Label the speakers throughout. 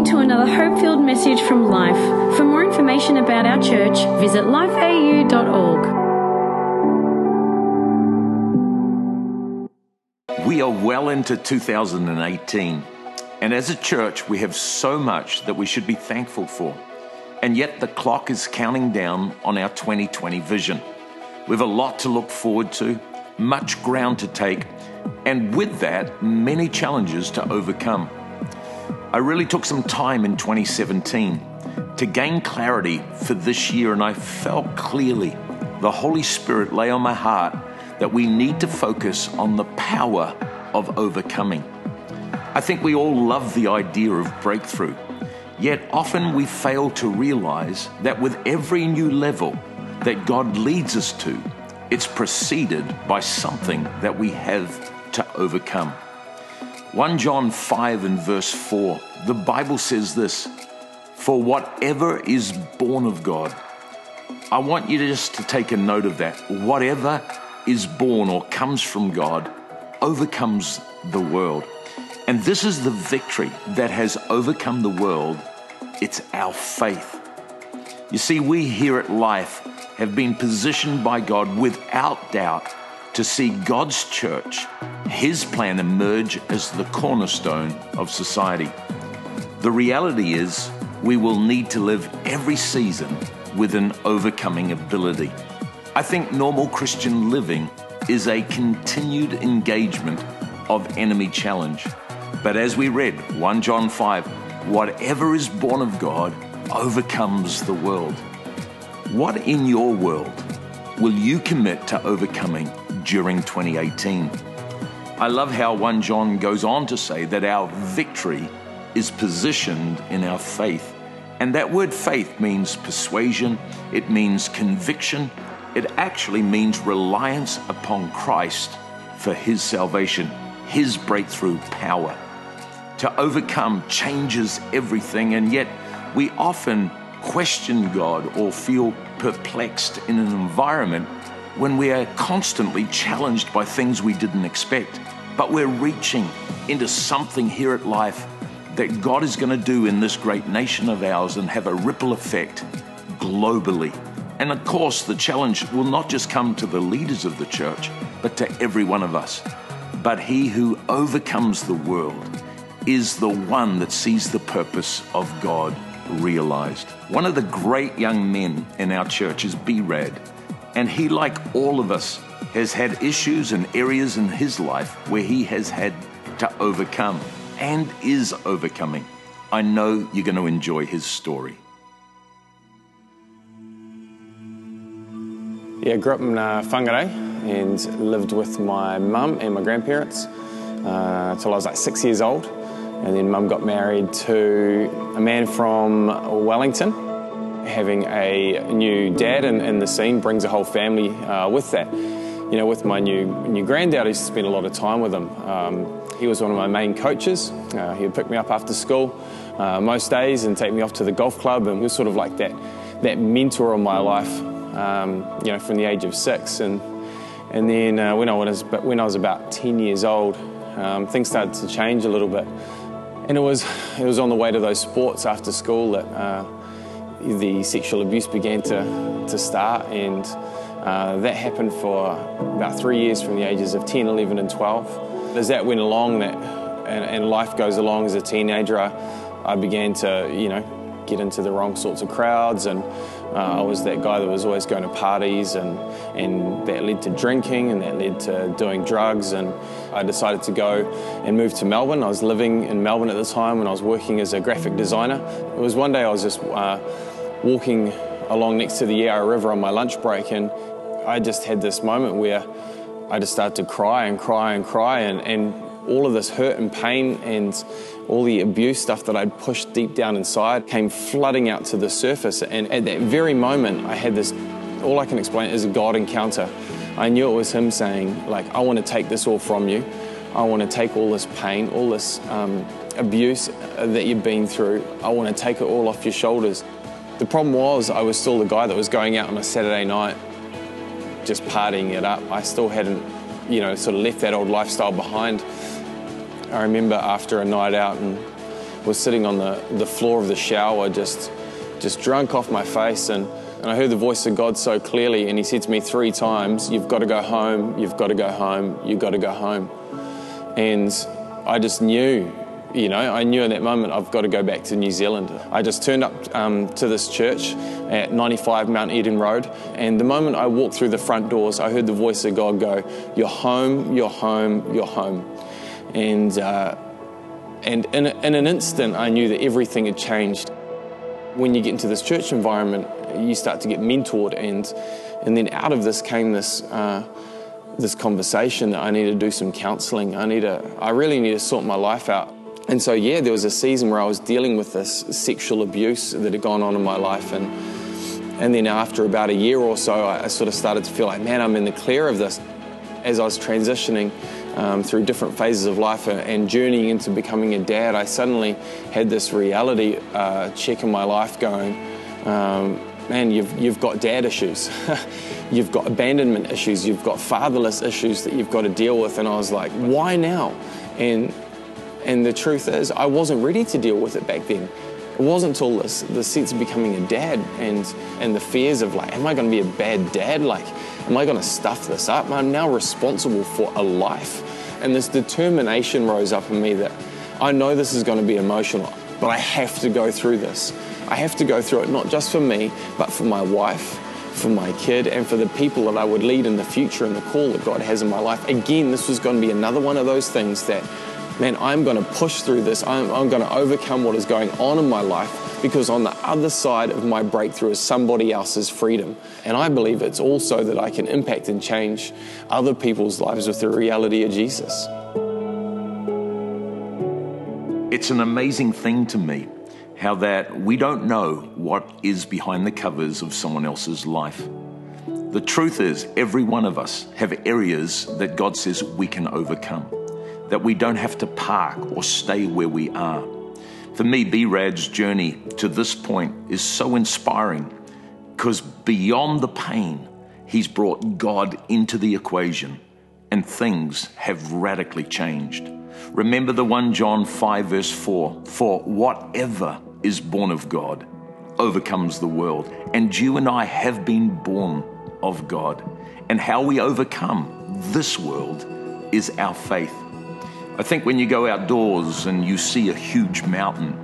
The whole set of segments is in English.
Speaker 1: listening to another hope filled message from Life. For more information about our church, visit lifeau.org.
Speaker 2: We are well into 2018, and as a church, we have so much that we should be thankful for. And yet, the clock is counting down on our 2020 vision. We have a lot to look forward to, much ground to take, and with that, many challenges to overcome. I really took some time in 2017 to gain clarity for this year, and I felt clearly the Holy Spirit lay on my heart that we need to focus on the power of overcoming. I think we all love the idea of breakthrough, yet often we fail to realize that with every new level that God leads us to, it's preceded by something that we have to overcome. 1 John 5 and verse 4, the Bible says this For whatever is born of God, I want you to just to take a note of that. Whatever is born or comes from God overcomes the world. And this is the victory that has overcome the world. It's our faith. You see, we here at Life have been positioned by God without doubt to see God's church, His plan emerge as the cornerstone of society. The reality is, we will need to live every season with an overcoming ability. I think normal Christian living is a continued engagement of enemy challenge. But as we read 1 John 5, whatever is born of God overcomes the world. What in your world will you commit to overcoming during 2018. I love how 1 John goes on to say that our victory is positioned in our faith. And that word faith means persuasion, it means conviction, it actually means reliance upon Christ for his salvation, his breakthrough power. To overcome changes everything, and yet we often question God or feel perplexed in an environment when we are constantly challenged by things we didn't expect. But we're reaching into something here at life that God is going to do in this great nation of ours and have a ripple effect globally. And of course, the challenge will not just come to the leaders of the church, but to every one of us. But he who overcomes the world is the one that sees the purpose of God realized. One of the great young men in our church is B Rad. And he, like all of us, has had issues and areas in his life where he has had to overcome and is overcoming. I know you're going to enjoy his story.
Speaker 3: Yeah, I grew up in uh, Whangarei and lived with my mum and my grandparents uh, until I was like six years old. And then mum got married to a man from Wellington having a new dad in, in the scene brings a whole family uh, with that. You know, with my new new granddad, I used to spend a lot of time with him. Um, he was one of my main coaches. Uh, he would pick me up after school uh, most days and take me off to the golf club, and he was sort of like that that mentor of my life. Um, you know, from the age of six, and and then uh, when I was when I was about ten years old, um, things started to change a little bit, and it was it was on the way to those sports after school that uh, the sexual abuse began to, to start, and uh, that happened for about three years from the ages of 10, 11, and 12. As that went along, that and, and life goes along as a teenager, I, I, began to, you know, get into the wrong sorts of crowds, and uh, I was that guy that was always going to parties, and, and that led to drinking, and that led to doing drugs, and I decided to go and move to Melbourne. I was living in Melbourne at the time when I was working as a graphic designer. It was one day I was just uh, walking along next to the Yarra River on my lunch break, and I just had this moment where I just started to cry and cry and cry, and, and all of this hurt and pain and all the abuse stuff that I'd pushed deep down inside came flooding out to the surface. And at that very moment, I had this all I can explain is a God encounter. I knew it was Him saying, like, I want to take this all from you. I want to take all this pain, all this um, abuse that you've been through. I want to take it all off your shoulders. The problem was I was still the guy that was going out on a Saturday night just partying it up. I still hadn't, you know, sort of left that old lifestyle behind. I remember after a night out and was sitting on the, the floor of the shower, just, just drunk off my face. And, and I heard the voice of God so clearly, and He said to me three times, You've got to go home, you've got to go home, you've got to go home. And I just knew, you know, I knew in that moment I've got to go back to New Zealand. I just turned up um, to this church at 95 Mount Eden Road, and the moment I walked through the front doors, I heard the voice of God go, You're home, you're home, you're home. And, uh, and in, in an instant, I knew that everything had changed. When you get into this church environment, you start to get mentored, and, and then out of this came this. Uh, this conversation that I need to do some counseling. I need to, I really need to sort my life out. And so, yeah, there was a season where I was dealing with this sexual abuse that had gone on in my life. And, and then after about a year or so, I sort of started to feel like, man, I'm in the clear of this. As I was transitioning um, through different phases of life and journeying into becoming a dad, I suddenly had this reality uh, check in my life going, um, man, you've, you've got dad issues. you've got abandonment issues. You've got fatherless issues that you've got to deal with. And I was like, why now? And, and the truth is, I wasn't ready to deal with it back then. It wasn't until this, the sense of becoming a dad and, and the fears of like, am I going to be a bad dad? Like, am I going to stuff this up? I'm now responsible for a life. And this determination rose up in me that I know this is going to be emotional, but I have to go through this. I have to go through it, not just for me, but for my wife, for my kid, and for the people that I would lead in the future and the call that God has in my life. Again, this was going to be another one of those things that, man, I'm going to push through this. I'm, I'm going to overcome what is going on in my life because on the other side of my breakthrough is somebody else's freedom. And I believe it's also that I can impact and change other people's lives with the reality of Jesus.
Speaker 2: It's an amazing thing to me how that we don't know what is behind the covers of someone else's life. The truth is, every one of us have areas that God says we can overcome, that we don't have to park or stay where we are. For me, B Rad's journey to this point is so inspiring because beyond the pain, he's brought God into the equation and things have radically changed. Remember the 1 John 5, verse 4 For whatever is born of God overcomes the world. And you and I have been born of God. And how we overcome this world is our faith. I think when you go outdoors and you see a huge mountain,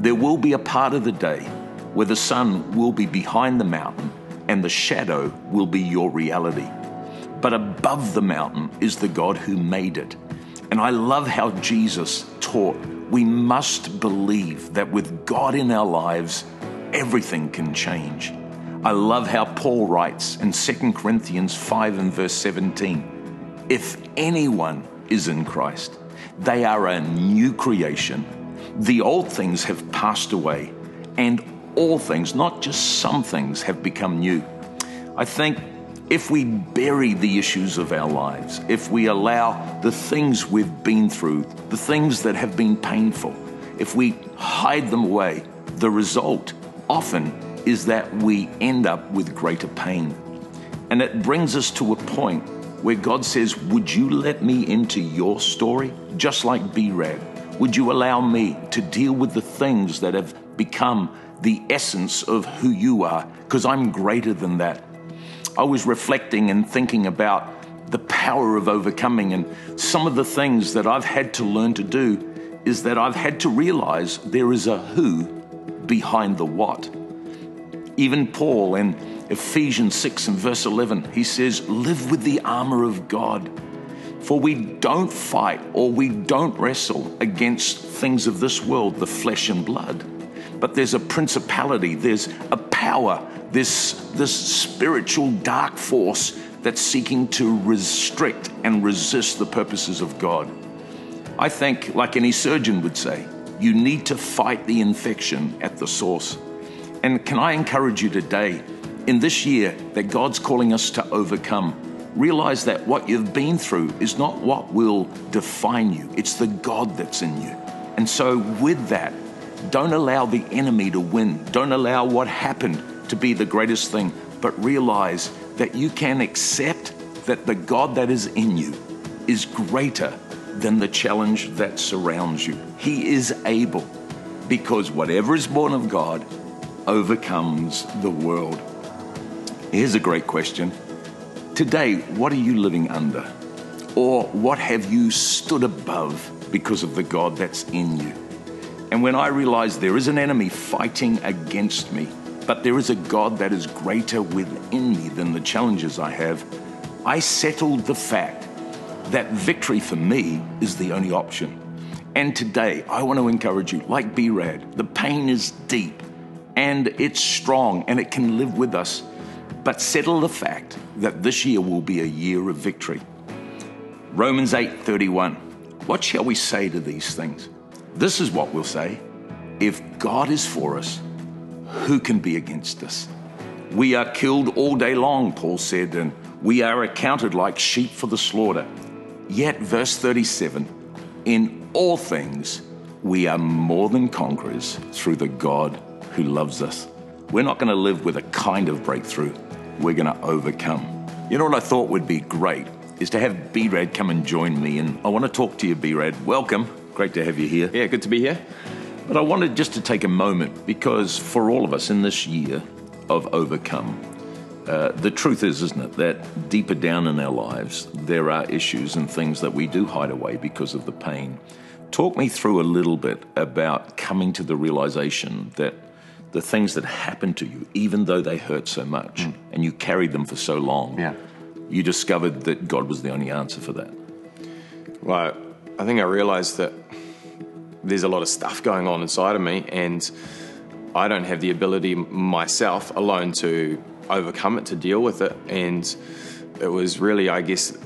Speaker 2: there will be a part of the day where the sun will be behind the mountain and the shadow will be your reality. But above the mountain is the God who made it. And I love how Jesus taught we must believe that with God in our lives, everything can change. I love how Paul writes in 2 Corinthians 5 and verse 17 If anyone is in Christ, they are a new creation. The old things have passed away, and all things, not just some things, have become new. I think if we bury the issues of our lives, if we allow the things we've been through, the things that have been painful, if we hide them away, the result often is that we end up with greater pain. And it brings us to a point where God says, Would you let me into your story? Just like B Rad. Would you allow me to deal with the things that have become the essence of who you are? Because I'm greater than that. I was reflecting and thinking about the power of overcoming, and some of the things that I've had to learn to do is that I've had to realize there is a who behind the what. Even Paul in Ephesians 6 and verse 11, he says, Live with the armor of God. For we don't fight or we don't wrestle against things of this world, the flesh and blood. But there's a principality, there's a power, this, this spiritual dark force that's seeking to restrict and resist the purposes of God. I think, like any surgeon would say, you need to fight the infection at the source. And can I encourage you today, in this year, that God's calling us to overcome? Realize that what you've been through is not what will define you, it's the God that's in you. And so, with that, don't allow the enemy to win. Don't allow what happened to be the greatest thing, but realize that you can accept that the God that is in you is greater than the challenge that surrounds you. He is able. because whatever is born of God overcomes the world. Here's a great question. Today, what are you living under? Or what have you stood above because of the God that's in you? And when I realized there is an enemy fighting against me, but there is a God that is greater within me than the challenges I have, I settled the fact that victory for me is the only option. And today, I want to encourage you, like B-Rad, the pain is deep and it's strong and it can live with us. But settle the fact that this year will be a year of victory. Romans 8:31. What shall we say to these things? This is what we'll say. If God is for us, who can be against us? We are killed all day long, Paul said, and we are accounted like sheep for the slaughter. Yet, verse 37 in all things, we are more than conquerors through the God who loves us. We're not going to live with a kind of breakthrough, we're going to overcome. You know what I thought would be great is to have B Rad come and join me, and I want to talk to you, B Rad. Welcome. Great to have you here.
Speaker 4: Yeah, good to be here.
Speaker 2: But I wanted just to take a moment because for all of us in this year of overcome, uh, the truth is, isn't it, that deeper down in our lives, there are issues and things that we do hide away because of the pain. Talk me through a little bit about coming to the realization that the things that happened to you, even though they hurt so much mm. and you carried them for so long,
Speaker 4: yeah.
Speaker 2: you discovered that God was the only answer for that.
Speaker 4: Well, I think I realized that there's a lot of stuff going on inside of me, and I don't have the ability myself alone to overcome it, to deal with it. And it was really, I guess,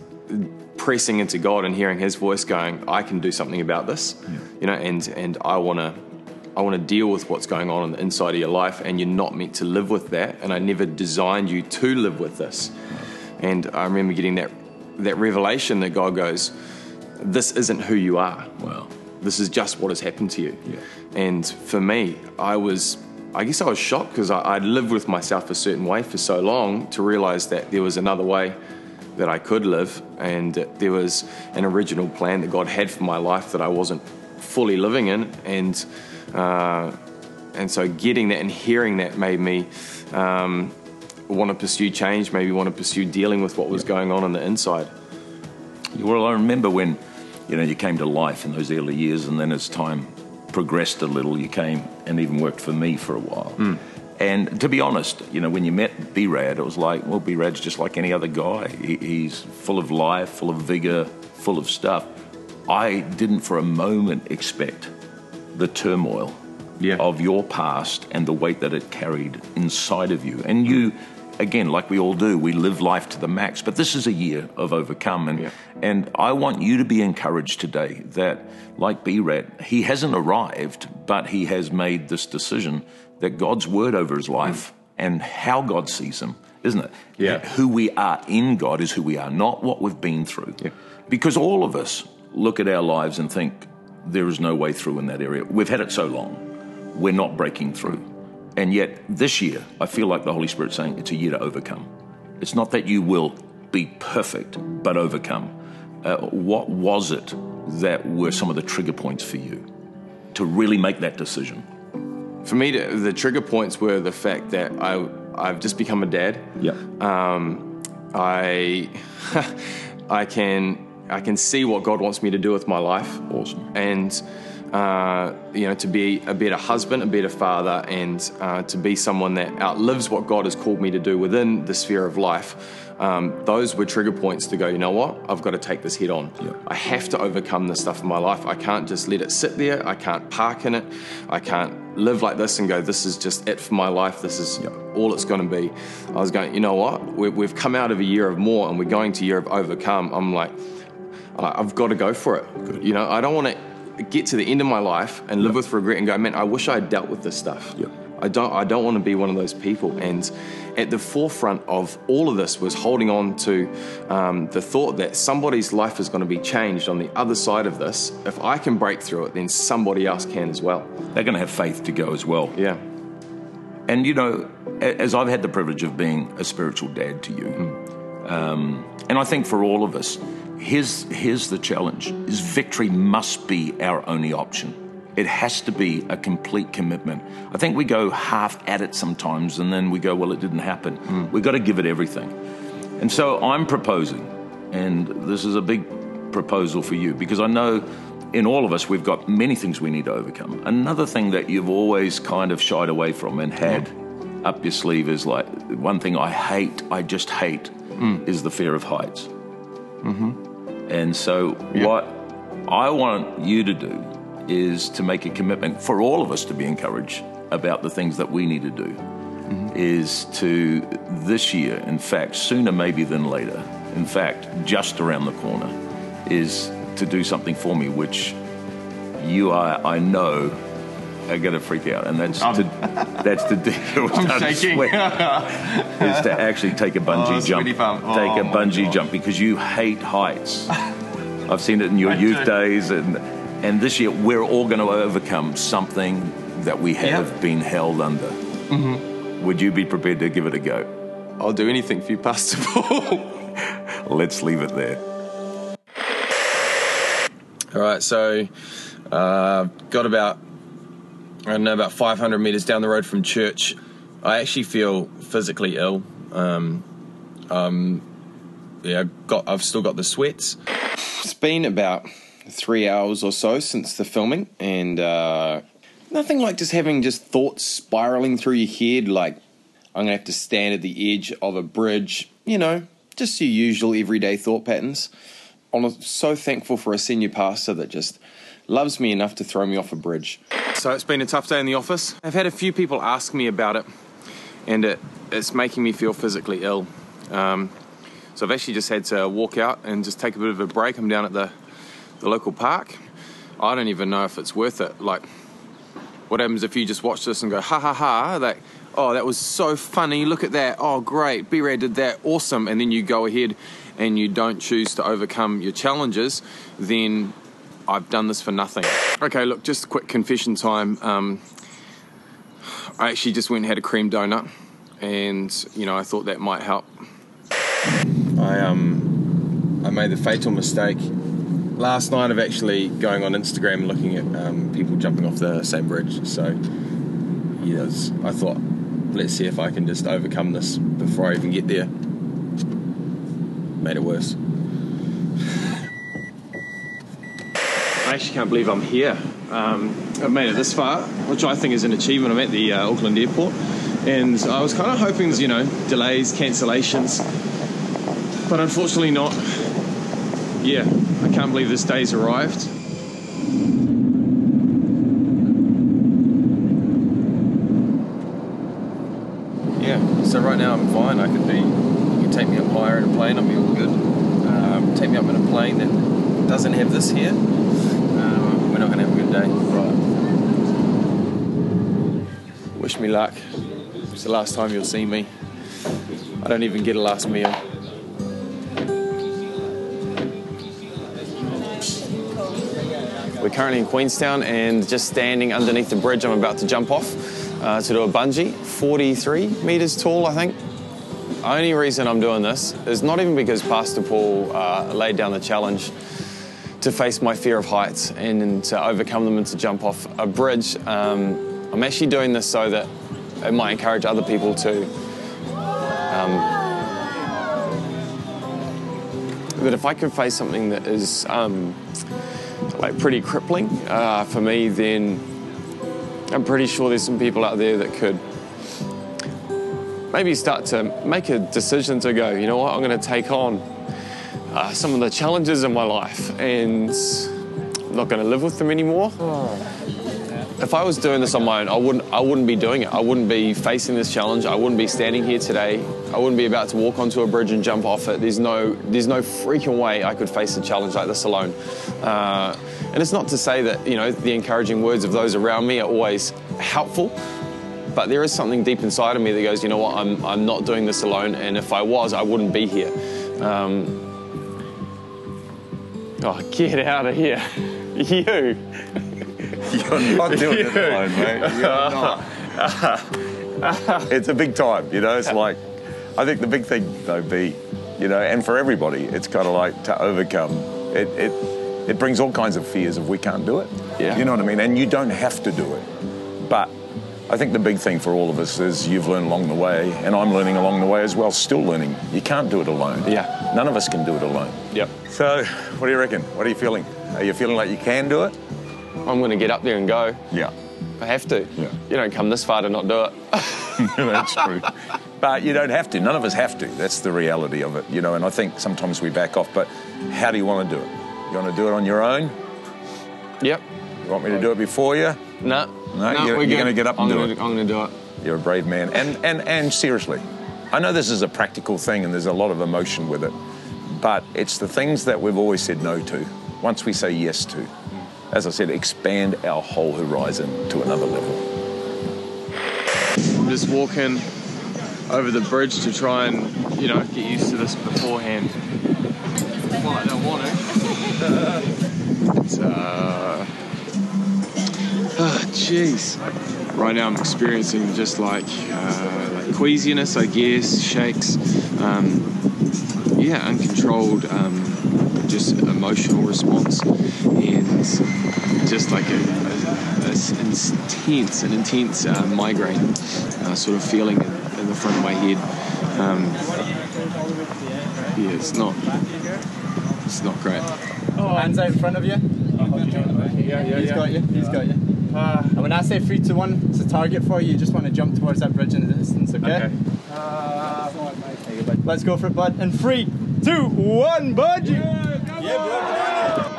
Speaker 4: pressing into God and hearing His voice going, "I can do something about this," yeah. you know, and and I want to. I want to deal with what's going on on the inside of your life, and you're not meant to live with that. And I never designed you to live with this. And I remember getting that that revelation that God goes, "This isn't who you are.
Speaker 2: Wow,
Speaker 4: this is just what has happened to you."
Speaker 2: Yeah.
Speaker 4: And for me, I was I guess I was shocked because I'd lived with myself a certain way for so long to realize that there was another way that I could live and there was an original plan that God had for my life that I wasn't fully living in. And, uh, and so getting that and hearing that made me um, want to pursue change, maybe want to pursue dealing with what was going on on the inside.
Speaker 2: Well, I remember when you know you came to life in those early years, and then as time progressed a little, you came and even worked for me for a while.
Speaker 4: Mm.
Speaker 2: And to be honest, you know, when you met B-Rad, it was like, well, B-Rad's just like any other guy. He, he's full of life, full of vigor, full of stuff. I didn't for a moment expect the turmoil
Speaker 4: yeah.
Speaker 2: of your past and the weight that it carried inside of you. And you again, like we all do, we live life to the max. But this is a year of overcome. And,
Speaker 4: yeah.
Speaker 2: and I want you to be encouraged today that, like B Rad, he hasn't arrived, but he has made this decision that God's word over his life mm. and how God sees him, isn't it?
Speaker 4: Yeah.
Speaker 2: Who we are in God is who we are, not what we've been through.
Speaker 4: Yeah.
Speaker 2: Because all of us look at our lives and think, there is no way through in that area. We've had it so long, we're not breaking through. And yet, this year, I feel like the Holy Spirit's saying it's a year to overcome. It's not that you will be perfect, but overcome. Uh, what was it that were some of the trigger points for you to really make that decision?
Speaker 4: For me, the trigger points were the fact that I, I've just become a dad.
Speaker 2: Yeah.
Speaker 4: Um, I, I can, I can see what God wants me to do with my life.
Speaker 2: Awesome.
Speaker 4: And uh, you know, to be a better husband, a better father, and uh, to be someone that outlives what God has called me to do within the sphere of life. Um, those were trigger points to go, you know what, I've got to take this head on. I have to overcome this stuff in my life. I can't just let it sit there. I can't park in it. I can't live like this and go, this is just it for my life. This is all it's going to be. I was going, you know what, we've come out of a year of more and we're going to a year of overcome. I'm like, I've got to go for it. You know, I don't want to get to the end of my life and live with regret and go, man, I wish I had dealt with this stuff. I don't I don't want to be one of those people. And at the forefront of all of this was holding on to um, the thought that somebody's life is going to be changed on the other side of this. If I can break through it, then somebody else can as well.
Speaker 2: They're going to have faith to go as well.
Speaker 4: Yeah.
Speaker 2: And you know, as I've had the privilege of being a spiritual dad to you, mm. um, and I think for all of us, here's, here's the challenge is victory must be our only option. It has to be a complete commitment. I think we go half at it sometimes and then we go, well, it didn't happen.
Speaker 4: Mm.
Speaker 2: We've got to give it everything. And so I'm proposing, and this is a big proposal for you because I know in all of us we've got many things we need to overcome. Another thing that you've always kind of shied away from and had up your sleeve is like one thing I hate, I just hate, is the fear of heights. And so, what I want you to do is to make a commitment for all of us to be encouraged about the things that we need to do. Mm-hmm. Is to this year, in fact, sooner maybe than later, in fact, just around the corner, is to do something for me which you are, I know, are going to freak out, and that's to that's to do.
Speaker 4: I'm shaking.
Speaker 2: is to actually take a bungee
Speaker 4: Oh,
Speaker 2: jump. Take
Speaker 4: Oh,
Speaker 2: a bungee
Speaker 4: God.
Speaker 2: jump because you hate heights. I've seen it in your
Speaker 4: I
Speaker 2: youth
Speaker 4: do.
Speaker 2: days, and and this year we're all going to overcome something that we have
Speaker 4: Yep.
Speaker 2: been held under.
Speaker 4: Mm-hmm.
Speaker 2: Would you be prepared to give it a go?
Speaker 4: I'll do anything for you, Pastor Paul.
Speaker 2: Let's leave it there.
Speaker 4: All right, so uh, got about I don't know about 500 meters down the road from church. I actually feel physically ill. Um, um, yeah, got I've still got the sweats. It's been about three hours or so since the filming, and uh, nothing like just having just thoughts spiraling through your head. Like I'm gonna have to stand at the edge of a bridge. You know, just your usual everyday thought patterns. I'm so thankful for a senior pastor that just loves me enough to throw me off a bridge. So it's been a tough day in the office. I've had a few people ask me about it, and it, it's making me feel physically ill. Um, so I've actually just had to walk out and just take a bit of a break. I'm down at the, the local park. I don't even know if it's worth it. Like, what happens if you just watch this and go, ha ha ha, like, oh, that was so funny, look at that, oh, great, B did that, awesome, and then you go ahead and you don't choose to overcome your challenges, then I've done this for nothing. Okay, look, just a quick confession time. Um, I actually just went and had a cream donut, and you know, I thought that might help. I um, I made the fatal mistake last night of actually going on Instagram and looking at um, people jumping off the same bridge. So, yes, I thought, let's see if I can just overcome this before I even get there. Made it worse. I actually can't believe I'm here. Um, I've made it this far, which I think is an achievement. I'm at the uh, Auckland airport, and I was kind of hoping, you know, delays, cancellations, but unfortunately not. Yeah, I can't believe this day's arrived. Yeah, so right now I'm fine. I could be, you can take me up higher in a plane, I'll be all good. Um, take me up in a plane that doesn't have this here. Um, we're not going to have a good Right. Wish me luck. It's the last time you'll see me. I don't even get a last meal. We're currently in Queenstown and just standing underneath the bridge I'm about to jump off uh, to do a bungee, 43 metres tall, I think. Only reason I'm doing this is not even because Pastor Paul uh, laid down the challenge to face my fear of heights and, and to overcome them and to jump off a bridge. Um, I'm actually doing this so that it might encourage other people to. Um, that if I can face something that is um, like pretty crippling uh, for me, then I'm pretty sure there's some people out there that could maybe start to make a decision to go, you know what, I'm going to take on uh, some of the challenges in my life and I'm not going to live with them anymore. If I was doing this on my own, I wouldn't, I wouldn't be doing it. I wouldn't be facing this challenge. I wouldn't be standing here today. I wouldn't be about to walk onto a bridge and jump off it. There's no, there's no freaking way I could face a challenge like this alone. Uh, and it's not to say that, you know, the encouraging words of those around me are always helpful, but there is something deep inside of me that goes, you know what, I'm, I'm not doing this alone, and if I was, I wouldn't be here. Um, oh, get out of here. You.
Speaker 2: You're not doing it alone, mate. You're not. it's a big time, you know. It's like, I think the big thing though, be, you know, and for everybody, it's kind of like to overcome. It, it it brings all kinds of fears of we can't do it.
Speaker 4: Yeah.
Speaker 2: You know what I mean? And you don't have to do it. But I think the big thing for all of us is you've learned along the way, and I'm learning along the way as well, still learning. You can't do it alone.
Speaker 4: Yeah.
Speaker 2: None of us can do it alone.
Speaker 4: Yep.
Speaker 2: So, what do you reckon? What are you feeling? Are you feeling like you can do it?
Speaker 4: I'm going to get up there and go.
Speaker 2: Yeah.
Speaker 4: I have to.
Speaker 2: Yeah.
Speaker 4: You don't come this far to not do it.
Speaker 2: That's true. But you don't have to. None of us have to. That's the reality of it, you know. And I think sometimes we back off. But how do you want to do it? You want to do it on your own?
Speaker 4: yep.
Speaker 2: You want me to do it before you?
Speaker 4: No.
Speaker 2: No, you're- you're gonna get up
Speaker 4: I'm
Speaker 2: and do
Speaker 4: gonna,
Speaker 2: it.
Speaker 4: I'm going to do it.
Speaker 2: You're a brave man. And, and, and seriously, I know this is a practical thing and there's a lot of emotion with it, but it's the things that we've always said no to, once we say yes to, as I said, expand our whole horizon to another level.
Speaker 4: I'm just walking over the bridge to try and, you know, get used to this beforehand. Well, I don't want to. It's, uh. Ah, jeez. right now I'm experiencing just like, uh, like queasiness, I guess, shakes. Um, yeah, uncontrolled, um, just emotional response, and just like a, a, a s- intense, an intense uh, migraine uh, sort of feeling in, in the front of my head. Um, yeah, it's not, it's not great.
Speaker 5: Hands out in front of you. Yeah, Yeah, yeah, He's got you. He's got you. And when I say three to one, it's a target for you. You just want to jump towards that bridge in the distance, okay? Go, bud. Uh, let's go for it, bud. And three, two, one, bud.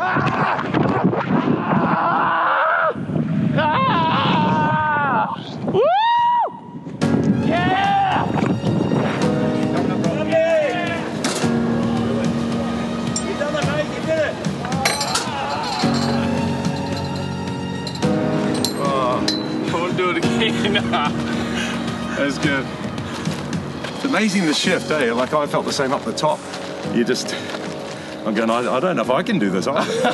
Speaker 4: I won't do it again. That's good.
Speaker 2: It's amazing the shift, eh? Like I felt the same up the top. You just, I'm going, I, I don't know if I can do this either.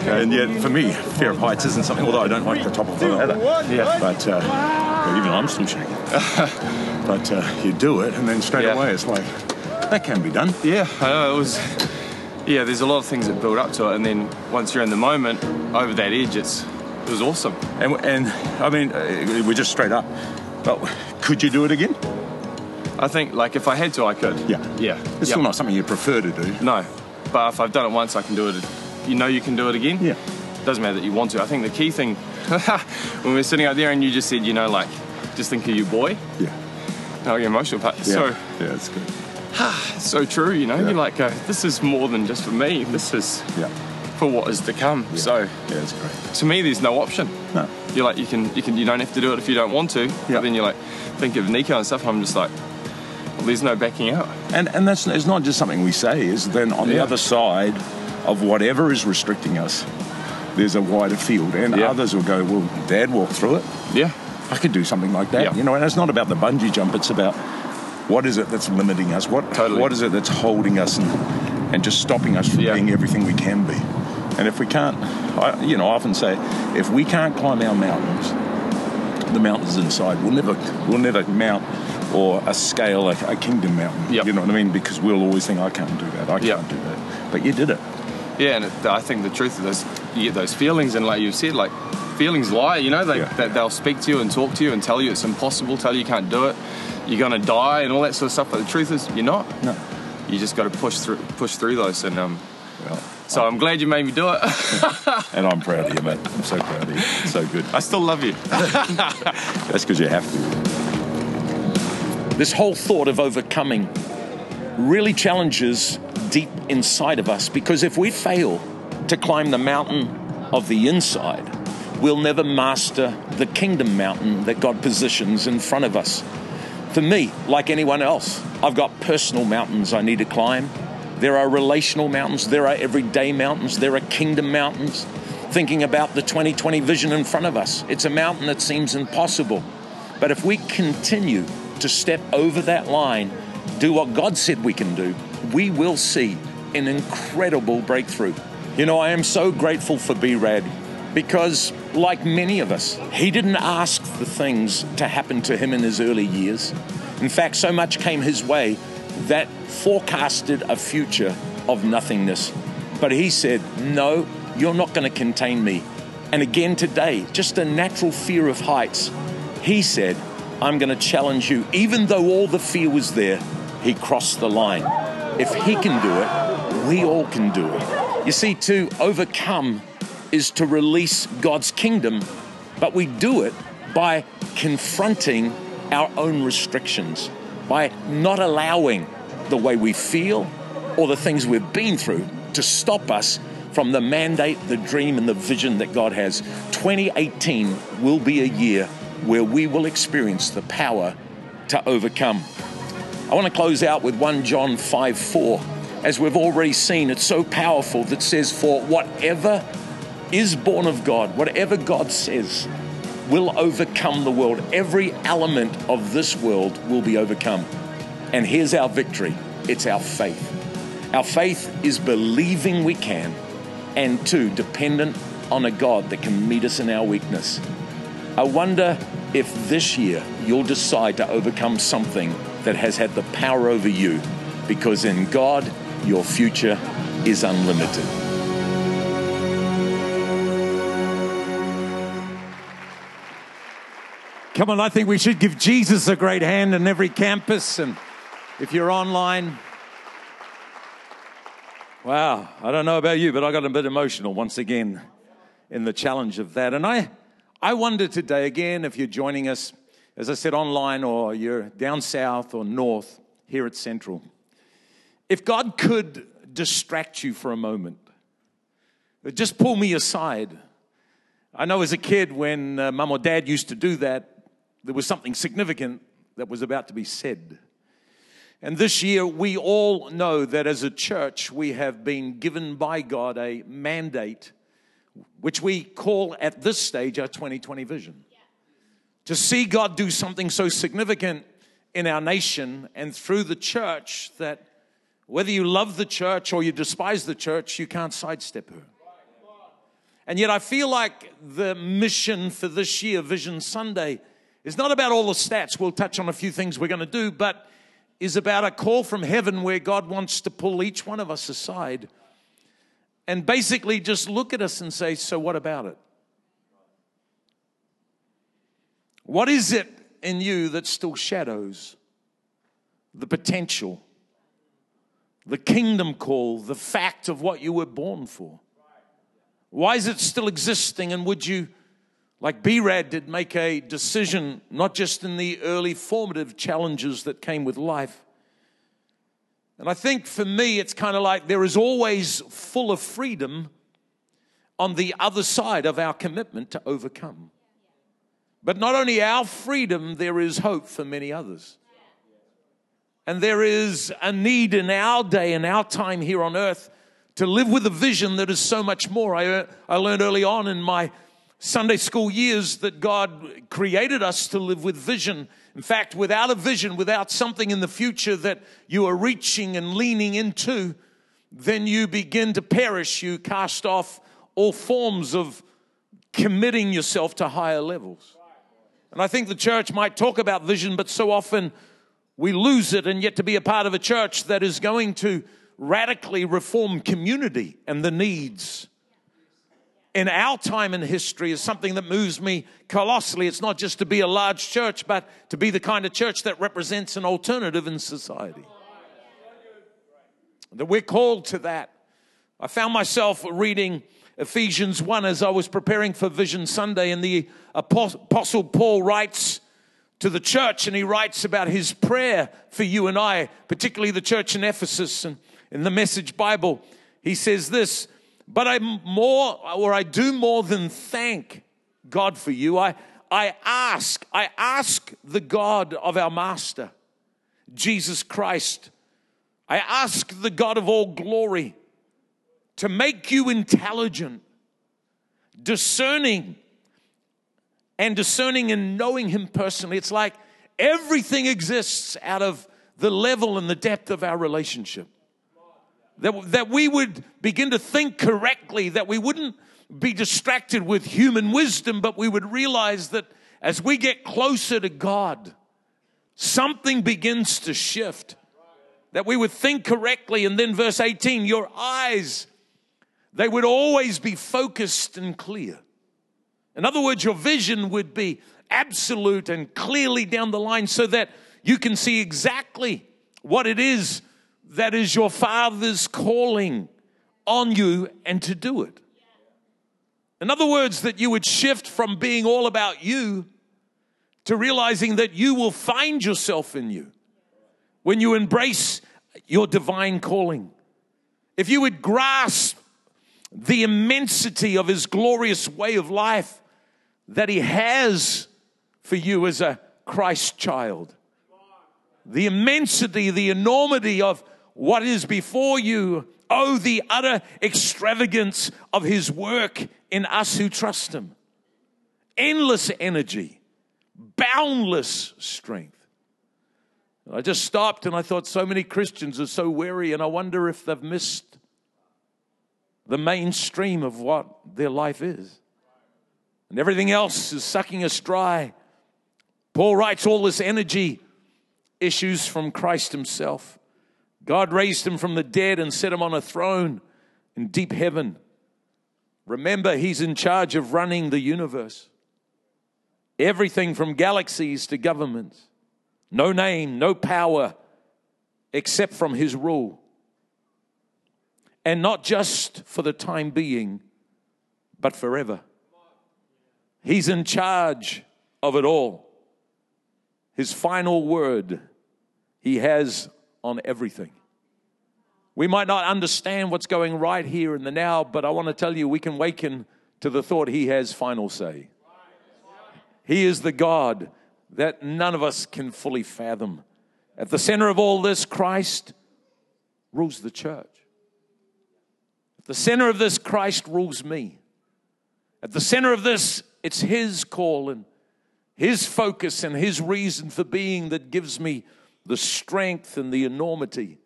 Speaker 2: and yet, for me, fear of heights isn't something, although I don't like the top of the ladder.
Speaker 4: Yeah.
Speaker 2: But uh, well, even I'm still shaking. but uh, you do it, and then straight
Speaker 4: Yeah.
Speaker 2: away it's like, that can be done.
Speaker 4: Yeah, I know. It was. Yeah, there's a lot of things that build up to it, and then once you're in the moment, over that edge, it's it was awesome.
Speaker 2: And, and I mean, uh, we're just straight up. But could you do it again?
Speaker 4: I think like if I had to, I could.
Speaker 2: Yeah.
Speaker 4: Yeah.
Speaker 2: It's
Speaker 4: Yep.
Speaker 2: still not something you prefer to do.
Speaker 4: No, but if I've done it once, I can do it. You know, you can do it again.
Speaker 2: Yeah.
Speaker 4: Doesn't matter that you want to. I think the key thing when we're sitting out there and you just said, you know, like just think of your boy.
Speaker 2: Yeah.
Speaker 4: No, your emotional part.
Speaker 2: Yeah.
Speaker 4: So
Speaker 2: yeah, it's good.
Speaker 4: so true. You know,
Speaker 2: Yeah.
Speaker 4: you're like, uh, this is more than just for me. This is
Speaker 2: Yeah.
Speaker 4: For what is to come. So
Speaker 2: Yeah, it's great.
Speaker 4: to me, there's no option.
Speaker 2: No.
Speaker 4: You're like, you can, you can, you don't have to do it if you don't want to.
Speaker 2: Yeah.
Speaker 4: But then you're like, think of Nico and stuff. I'm just like, well, there's no backing out.
Speaker 2: And and that's it's not just something we say. Is then on the other side of whatever is restricting us, there's a wider field, and
Speaker 4: Yeah.
Speaker 2: others will go, well, Dad walked through it.
Speaker 4: Yeah.
Speaker 2: I could do something like that.
Speaker 4: Yeah.
Speaker 2: You know, and it's not about the bungee jump. It's about what is it that's limiting us? What
Speaker 4: Totally.
Speaker 2: what is it that's holding us and and just stopping us from
Speaker 4: Yeah.
Speaker 2: being everything we can be? And if we can't, I, you know, I often say, if we can't climb our mountains, the mountains inside, we'll never we'll never mount or a scale a, a kingdom mountain.
Speaker 4: Yep.
Speaker 2: You know what I mean? Because we'll always think I can't do that. I can't
Speaker 4: Yep.
Speaker 2: do that. But you did it.
Speaker 4: Yeah, and it, I think the truth of those, you get those feelings, and like you said, like feelings lie. You know, they
Speaker 2: Yeah.
Speaker 4: that they'll speak to you and talk to you and tell you it's impossible, tell you you can't do it, you're gonna die, and all that sort of stuff. But the truth is, you're not.
Speaker 2: No.
Speaker 4: You just got to push through, push through those, and um.
Speaker 2: Well,
Speaker 4: So I'm glad you made me do it.
Speaker 2: and I'm proud of you, mate. I'm so proud of you. So good.
Speaker 4: I still love you.
Speaker 2: That's because you have to.
Speaker 6: This whole thought of overcoming really challenges deep inside of us because if we fail to climb the mountain of the inside, we'll never master the kingdom mountain that God positions in front of us. For me, like anyone else, I've got personal mountains I need to climb. There are relational mountains, there are everyday mountains, there are kingdom mountains. Thinking about the 2020 vision in front of us, it's a mountain that seems impossible. But if we continue to step over that line, do what God said we can do, we will see an incredible breakthrough. You know, I am so grateful for B Rad because, like many of us, he didn't ask for things to happen to him in his early years. In fact, so much came his way that forecasted a future of nothingness.
Speaker 2: But he said, No, you're not going to contain me. And again today, just a natural fear of heights. He said, I'm going to challenge you. Even though all the fear was there, he crossed the line. If he can do it, we all can do it. You see, to overcome is to release God's kingdom, but we do it by confronting our own restrictions, by not allowing the way we feel or the things we've been through to stop us from the mandate, the dream, and the vision that God has. 2018 will be a year where we will experience the power to overcome. I want to close out with 1 John 5 4. As we've already seen, it's so powerful that says, For whatever is born of God, whatever God says, will overcome the world. Every element of this world will be overcome. And here's our victory it's our faith. Our faith is believing we can, and two, dependent on a God that can meet us in our weakness. I wonder if this year you'll decide to overcome something that has had the power over you, because in God, your future is unlimited. Come on, I think we should give Jesus a great hand in every campus. And if you're online, wow, I don't know about you, but I got a bit emotional once again in the challenge of that. And I, I wonder today, again, if you're joining us, as I said, online or you're down south or north here at Central, if God could distract you for a moment, just pull me aside. I know as a kid when uh, mum or dad used to do that, there was something significant that was about to be said. And this year, we all know that as a church, we have been given by God a mandate, which we call at this stage our 2020 vision. To see God do something so significant in our nation and through the church that whether you love the church or you despise the church, you can't sidestep her. And yet, I feel like the mission for this year, Vision Sunday, is not about all the stats. We'll touch on a few things we're going to do, but is about a call from heaven where God wants to pull each one of us aside and basically just look at us and say, So, what about it? What is it in you that still shadows the potential, the kingdom call, the fact of what you were born for? Why is it still existing? And would you like BRAD did make a decision, not just in the early formative challenges that came with life. And I think for me, it's kind of like there is always full of freedom on the other side of our commitment to overcome. But not only our freedom, there is hope for many others. And there is a need in our day and our time here on earth to live with a vision that is so much more. I, uh, I learned early on in my Sunday school years that God created us to live with vision. In fact, without a vision, without something in the future that you are reaching and leaning into, then you begin to perish. You cast off all forms of committing yourself to higher levels. And I think the church might talk about vision, but so often we lose it. And yet, to be a part of a church that is going to radically reform community and the needs in our time in history is something that moves me colossally. It's not just to be a large church, but to be the kind of church that represents an alternative in society. That we're called to that. I found myself reading Ephesians 1 as I was preparing for Vision Sunday, and the Apostle Paul writes to the church, and he writes about his prayer for you and I, particularly the church in Ephesus. And in the Message Bible, he says this but I more, or I do more than thank God for you. I, I ask, I ask the God of our Master, Jesus Christ. I ask the God of all glory to make you intelligent, discerning, and discerning and knowing Him personally. It's like everything exists out of the level and the depth of our relationship. That, that we would begin to think correctly, that we wouldn't be distracted with human wisdom, but we would realize that as we get closer to God, something begins to shift. That we would think correctly. And then verse 18, your eyes they would always be focused and clear. In other words, your vision would be absolute and clearly down the line so that you can see exactly what it is that is your Father's calling on you and to do it. In other words, that you would shift from being all about you to realizing that you will find yourself in you when you embrace your divine calling. If you would grasp the immensity of his glorious way of life that he has for you as a Christ child, the immensity, the enormity of what is before you. Oh, the utter extravagance of his work in us who trust him. Endless energy, boundless strength. I just stopped and I thought so many Christians are so weary, and I wonder if they've missed the mainstream of what their life is. And everything else is sucking us dry. Paul writes all this energy issues from Christ Himself. God raised Him from the dead and set Him on a throne in deep heaven. Remember, He's in charge of running the universe. Everything from galaxies to governments. No name, no power except from His rule. And not just for the time being, but forever. He's in charge of it all. His final word he has on everything. We might not understand what's going right here in the now, but I want to tell you we can waken to the thought He has final say. He is the God that none of us can fully fathom. At the center of all this, Christ rules the church. At the center of this, Christ rules me. At the center of this, it's His call and His focus and His reason for being that gives me the strength and the enormity,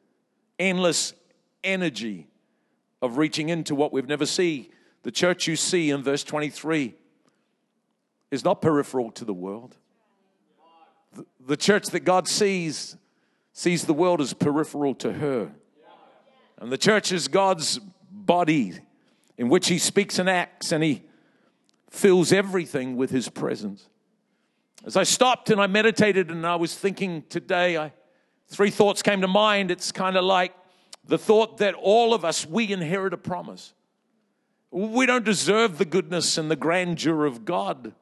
Speaker 2: endless energy of reaching into what we've never seen. The church you see in verse 23 is not peripheral to the world. The church that God sees sees the world as peripheral to her. And the church is God's body in which He speaks and acts, and He fills everything with His presence. As I stopped and I meditated and I was thinking today, I, three thoughts came to mind. It's kind of like the thought that all of us, we inherit a promise. We don't deserve the goodness and the grandeur of God.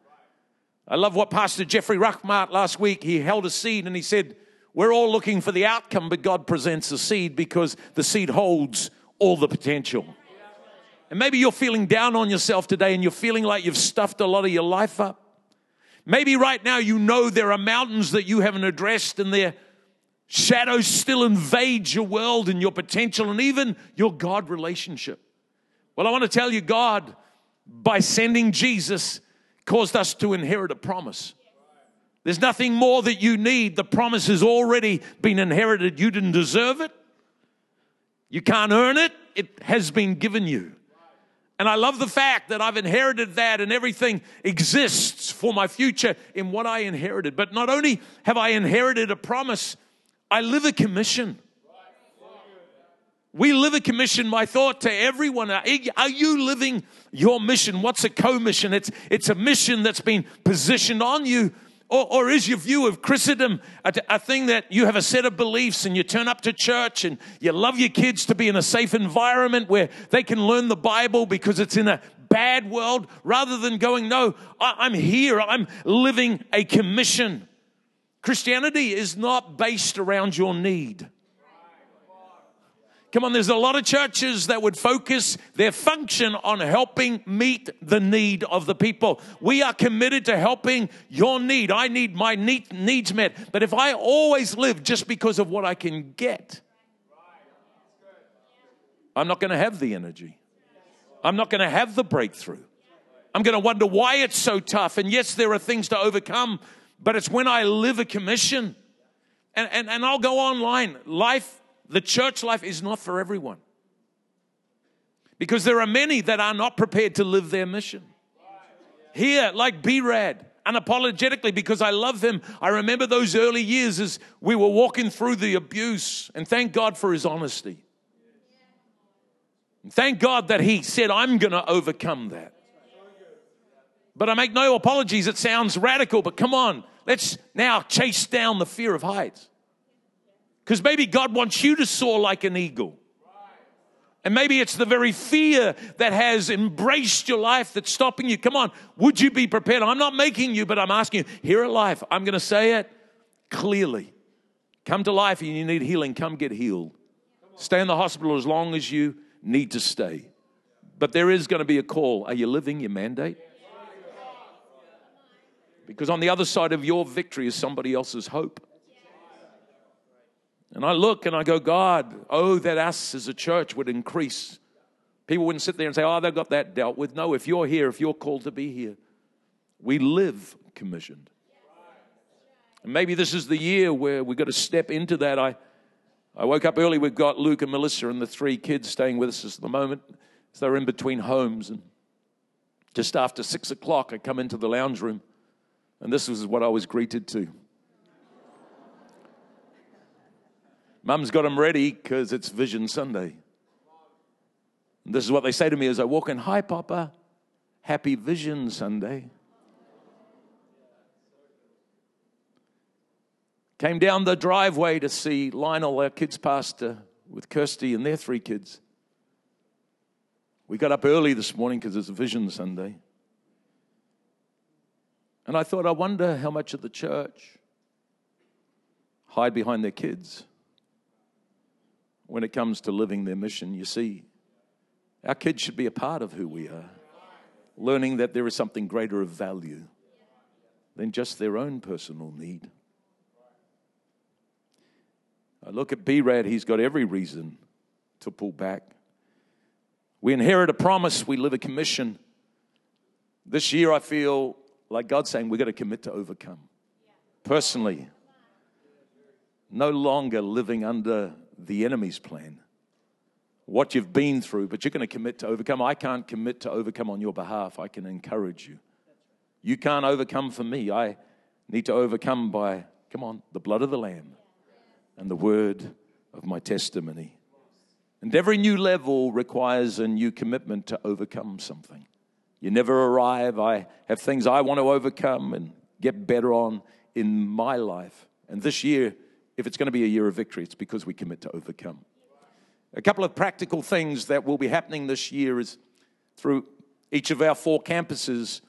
Speaker 2: I love what Pastor Jeffrey Rachmat last week, he held a seed and he said, We're all looking for the outcome, but God presents the seed because the seed holds all the potential. And maybe you're feeling down on yourself today and you're feeling like you've stuffed a lot of your life up. Maybe right now you know there are mountains that you haven't addressed and their shadows still invade your world and your potential and even your God relationship. Well, I want to tell you, God, by sending Jesus, caused us to inherit a promise. There's nothing more that you need. The promise has already been inherited. You didn't deserve it. You can't earn it. It has been given you. And I love the fact that I've inherited that and everything exists for my future in what I inherited. But not only have I inherited a promise, I live a commission. We live a commission. My thought to everyone are you living your mission? What's a co mission? It's, it's a mission that's been positioned on you or, or is your view of Christendom a, a thing that you have a set of beliefs and you turn up to church and you love your kids to be in a safe environment where they can learn the Bible because it's in a bad world rather than going, no, I, I'm here, I'm living a commission. Christianity is not based around your need. Come on, there's a lot of churches that would focus their function on helping meet the need of the people. We are committed to helping your need. I need my need, needs met. But if I always live just because of what I can get, I'm not going to have the energy. I'm not going to have the breakthrough. I'm going to wonder why it's so tough. And yes, there are things to overcome, but it's when I live a commission. And, and, and I'll go online. Life the church life is not for everyone. Because there are many that are not prepared to live their mission. Here, like B-Rad, unapologetically, because I love him. I remember those early years as we were walking through the abuse, and thank God for his honesty. Thank God that He said, I'm going to overcome that. But I make no apologies. It sounds radical, but come on. Let's now chase down the fear of heights. Because maybe God wants you to soar like an eagle. And maybe it's the very fear that has embraced your life that's stopping you. Come on, would you be prepared? I'm not making you, but I'm asking you, here at life, I'm going to say it clearly. Come to life and you need healing, come get healed. Stay in the hospital as long as you need to stay. But there is going to be a call. Are you living your mandate? Because on the other side of your victory is somebody else's hope. And I look and I go, God, oh, that us as a church would increase. People wouldn't sit there and say, oh, they've got that dealt with. No, if you're here, if you're called to be here, we live commissioned. And maybe this is the year where we've got to step into that. I, I woke up early. We've got Luke and Melissa and the three kids staying with us at the moment. So they're in between homes. And just after six o'clock, I come into the lounge room. And this was what I was greeted to. Mum's got them ready because it's Vision Sunday. And this is what they say to me as I walk in Hi, Papa. Happy Vision Sunday. Came down the driveway to see Lionel, our kids' pastor, with Kirsty and their three kids. We got up early this morning because it's Vision Sunday. And I thought, I wonder how much of the church hide behind their kids when it comes to living their mission. You see, our kids should be a part of who we are, learning that there is something greater of value than just their own personal need. I look at B-Rad, he's got every reason to pull back. We inherit a promise, we live a commission. This year, I feel like God's saying we've got to commit to overcome. Personally, no longer living under the enemy's plan, what you've been through, but you're going to commit to overcome. I can't commit to overcome on your behalf. I can encourage you. You can't overcome for me. I need to overcome by, come on, the blood of the Lamb and the word of my testimony. And every new level requires a new commitment to overcome something. You never arrive. I have things I want to overcome and get better on in my life. And this year, if it's going to be a year of victory, it's because we commit to overcome. A couple of practical things that will be happening this year is through each of our four campuses.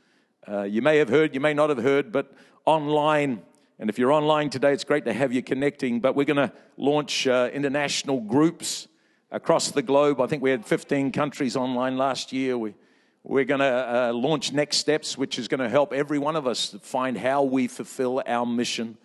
Speaker 2: Uh, you may have heard, you may not have heard, but online and if you're online today, it's great to have you connecting. But we're going to launch uh, international groups across the globe. I think we had 15 countries online last year. We, we're going to uh, launch Next Steps, which is going to help every one of us find how we fulfill our mission,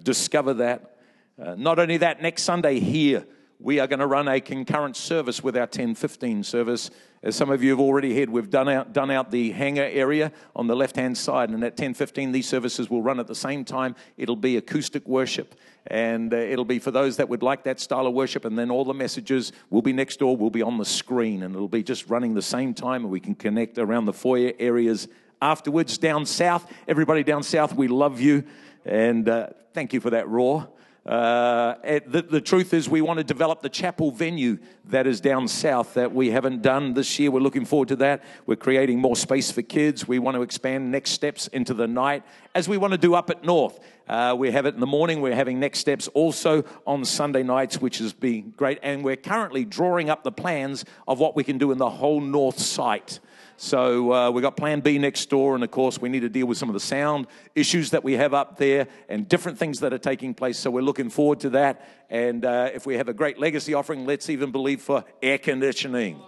Speaker 2: discover that. Uh, not only that, next Sunday here, we are going to run a concurrent service with our 1015 service. As some of you have already heard, we've done out, done out the hangar area on the left hand side, and at 1015, these services will run at the same time. It'll be acoustic worship, and uh, it'll be for those that would like that style of worship, and then all the messages will be next door, will be on the screen, and it'll be just running the same time, and we can connect around the foyer areas afterwards. Down south, everybody down south, we love you, and uh, thank you for that roar. Uh, the, the, truth is, we want to develop the chapel venue that is down south that we haven't done this year. We're looking forward to that. We're creating more space for kids. We want to expand next steps into the night, as we want to do up at North. Uh, we have it in the morning. We're having next steps also on Sunday nights, which has been great. And we're currently drawing up the plans of what we can do in the whole North site. So uh, we've got Plan B next door, and of course, we need to deal with some of the sound issues that we have up there and different things that are taking place. So we're looking forward to that. And uh, if we have a great legacy offering, let's even believe for air conditioning.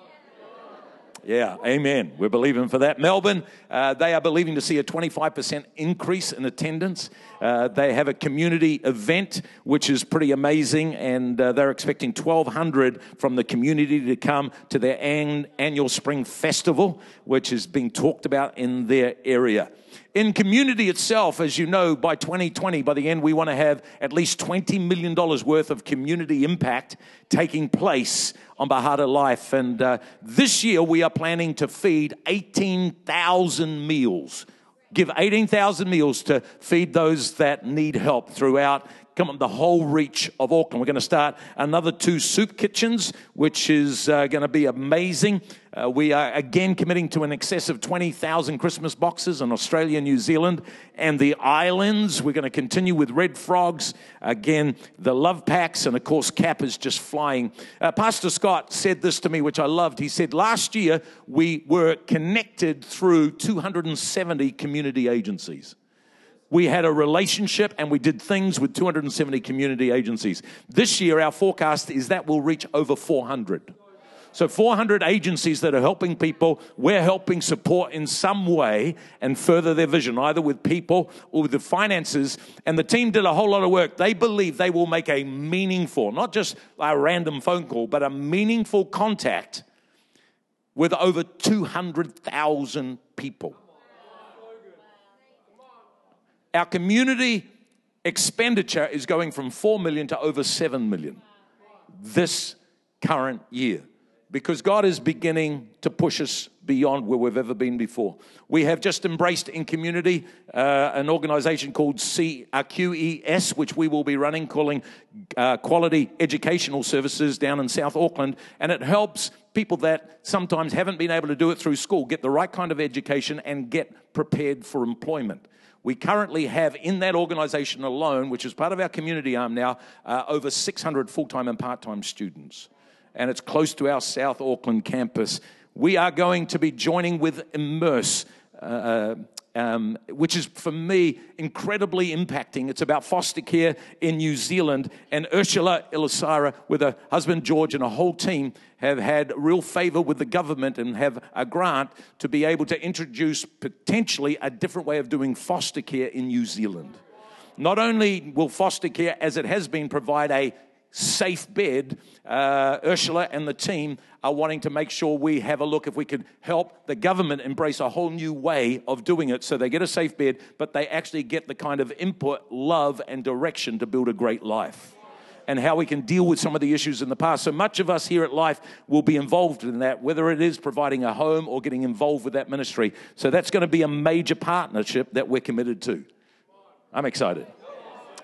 Speaker 2: Yeah, amen. We're believing for that. Melbourne, uh, they are believing to see a 25% increase in attendance. Uh, they have a community event, which is pretty amazing, and uh, they're expecting 1,200 from the community to come to their an- annual spring festival, which is being talked about in their area. In community itself, as you know, by 2020, by the end, we want to have at least $20 million worth of community impact taking place on Bahada Life. And uh, this year, we are planning to feed 18,000 meals. Give 18,000 meals to feed those that need help throughout come on, the whole reach of Auckland. We're going to start another two soup kitchens, which is uh, going to be amazing. Uh, we are again committing to an excess of 20,000 Christmas boxes in Australia, New Zealand, and the islands. We're going to continue with Red Frogs. Again, the love packs, and of course, Cap is just flying. Uh, Pastor Scott said this to me, which I loved. He said, Last year we were connected through 270 community agencies we had a relationship and we did things with 270 community agencies. This year, our forecast is that we'll reach over 400. So, 400 agencies that are helping people, we're helping support in some way and further their vision, either with people or with the finances. And the team did a whole lot of work. They believe they will make a meaningful, not just a random phone call, but a meaningful contact with over 200,000 people. Our community expenditure is going from 4 million to over 7 million this current year because God is beginning to push us beyond where we've ever been before. We have just embraced in community uh, an organization called CQES, which we will be running, calling uh, Quality Educational Services down in South Auckland, and it helps people that sometimes haven't been able to do it through school get the right kind of education and get prepared for employment. We currently have in that organization alone, which is part of our community arm now, uh, over 600 full time and part time students. And it's close to our South Auckland campus. We are going to be joining with Immerse. Uh, uh um, which is for me incredibly impacting. It's about foster care in New Zealand. And Ursula Ilisara, with her husband George and a whole team, have had real favor with the government and have a grant to be able to introduce potentially a different way of doing foster care in New Zealand. Not only will foster care, as it has been, provide a safe bed, uh, Ursula and the team are wanting to make sure we have a look if we can help the government embrace a whole new way of doing it so they get a safe bed, but they actually get the kind of input, love, and direction to build a great life. And how we can deal with some of the issues in the past. So much of us here at Life will be involved in that, whether it is providing a home or getting involved with that ministry. So that's going to be a major partnership that we're committed to. I'm excited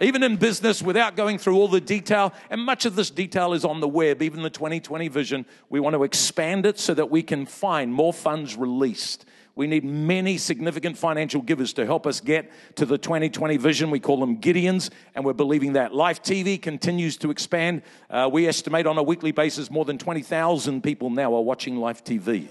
Speaker 2: even in business, without going through all the detail. And much of this detail is on the web, even the 2020 vision. We want to expand it so that we can find more funds released. We need many significant financial givers to help us get to the 2020 vision. We call them Gideons, and we're believing that. Life TV continues to expand. Uh, we estimate on a weekly basis more than 20,000 people now are watching Life TV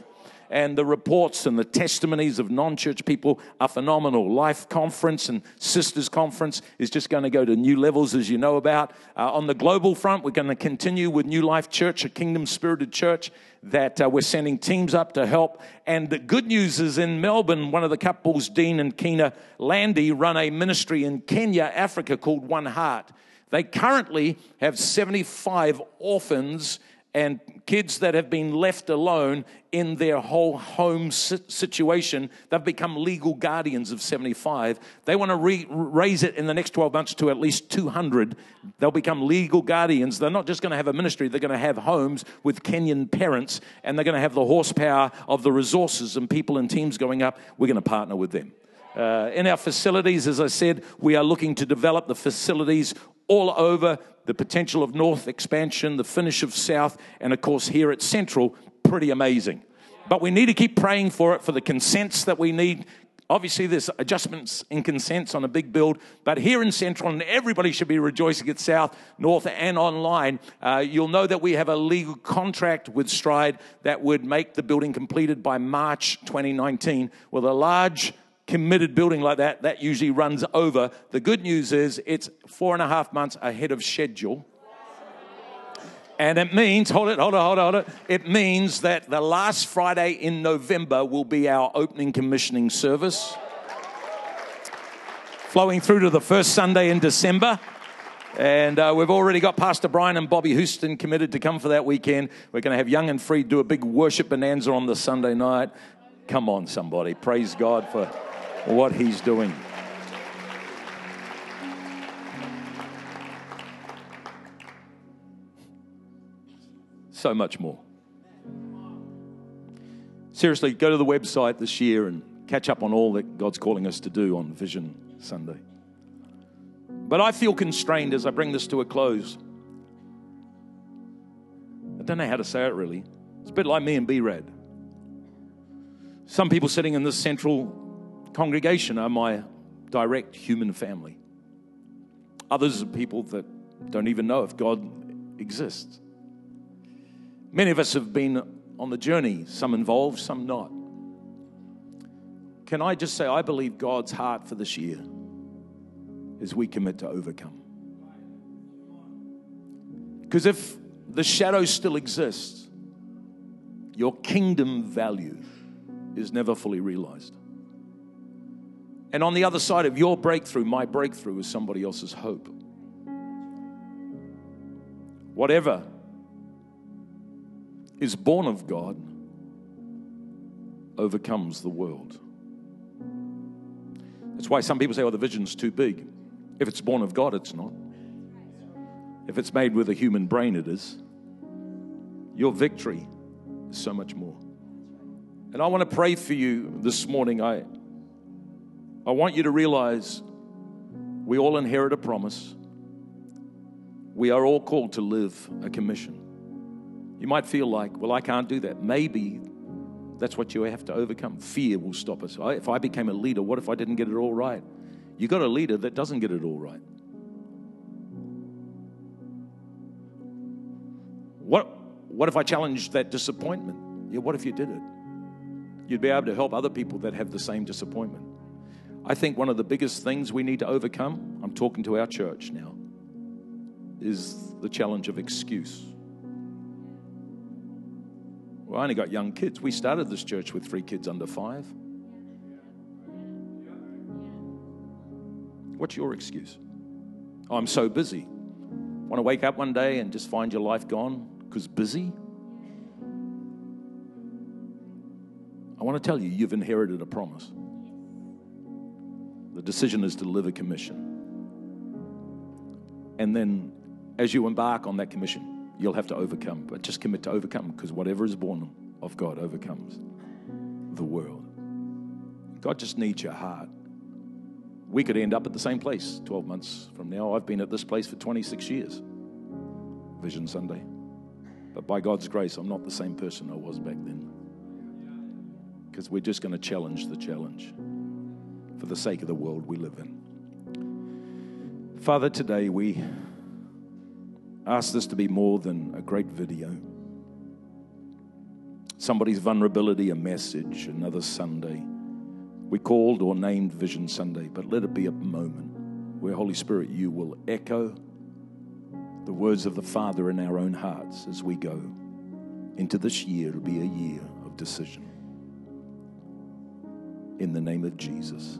Speaker 2: and the reports and the testimonies of non church people are phenomenal. Life Conference and Sisters Conference is just going to go to new levels, as you know about. Uh, on the global front, we're going to continue with New Life Church, a kingdom spirited church that uh, we're sending teams up to help. And the good news is in Melbourne, one of the couples, Dean and Kina Landy, run a ministry in Kenya, Africa called One Heart. They currently have 75 orphans and kids that have been left alone in their whole home situation, they've become legal guardians of 75. They want to re- raise it in the next 12 months to at least 200. They'll become legal guardians. They're not just going to have a ministry, they're going to have homes with Kenyan parents, and they're going to have the horsepower of the resources and people and teams going up. We're going to partner with them. Uh, in our facilities, as I said, we are looking to develop the facilities all over the potential of North expansion, the finish of South, and of course here at Central, pretty amazing. But we need to keep praying for it, for the consents that we need. Obviously, there's adjustments in consents on a big build, but here in Central, and everybody should be rejoicing at South, North, and online, uh, you'll know that we have a legal contract with Stride that would make the building completed by March 2019 with a large committed building like that, that usually runs over. The good news is it's four and a half months ahead of schedule. And it means, hold it, hold it, hold it, hold it. It means that the last Friday in November will be our opening commissioning service, flowing through to the first Sunday in December. And uh, we've already got Pastor Brian and Bobbie Houston committed to come for that weekend. We're going to have Young and Free do a big worship bonanza on the Sunday night. Come on, somebody. Praise God for what he's doing. So much more. Seriously, go to the website this year and catch up on all that God's calling us to do on Vision Sunday. But I feel constrained as I bring this to a close. I don't know how to say it really. It's a bit like me and B Rad. Some people sitting in this central congregation are my direct human family. Others are people that don't even know if God exists. Many of us have been on the journey, some involved, some not. Can I just say, I believe God's heart for this year is we commit to overcome. Because if the shadow still exists, your kingdom value is never fully realized. And on the other side of your breakthrough, my breakthrough is somebody else's hope. Whatever is born of God overcomes the world. That's why some people say, oh, the vision's too big. If it's born of God, it's not. If it's made with a human brain, it is. Your victory is so much more. And I want to pray for you this morning. I, I want you to realize we all inherit a promise. We are all called to live a commission. You might feel like, well, I can't do that. Maybe that's what you have to overcome. Fear will stop us. If I became a leader, what if I didn't get it all right? You got a leader that doesn't get it all right. What, what if I challenged that disappointment? Yeah, what if you did it? You'd be able to help other people that have the same disappointment. I think one of the biggest things we need to overcome, I'm talking to our church now, is the challenge of excuse. Well, I only got young kids. We started this church with three kids under five. What's your excuse? Oh, I'm so busy. Want to wake up one day and just find your life gone because busy? I want to tell you, you've inherited a promise. The decision is to live a commission. And then as you embark on that commission, you'll have to overcome. But just commit to overcome because whatever is born of God overcomes the world. God just needs your heart. We could end up at the same place 12 months from now. I've been at this place for 26 years, Vision Sunday. But by God's grace, I'm not the same person I was back then. Because we're just going to challenge the challenge for the sake of the world we live in. Father, today we ask this to be more than a great video. Somebody's vulnerability, a message, another Sunday. We called or named Vision Sunday, but let it be a moment where, Holy Spirit, you will echo the words of the Father in our own hearts as we go into this year to be a year of decision. In the name of Jesus.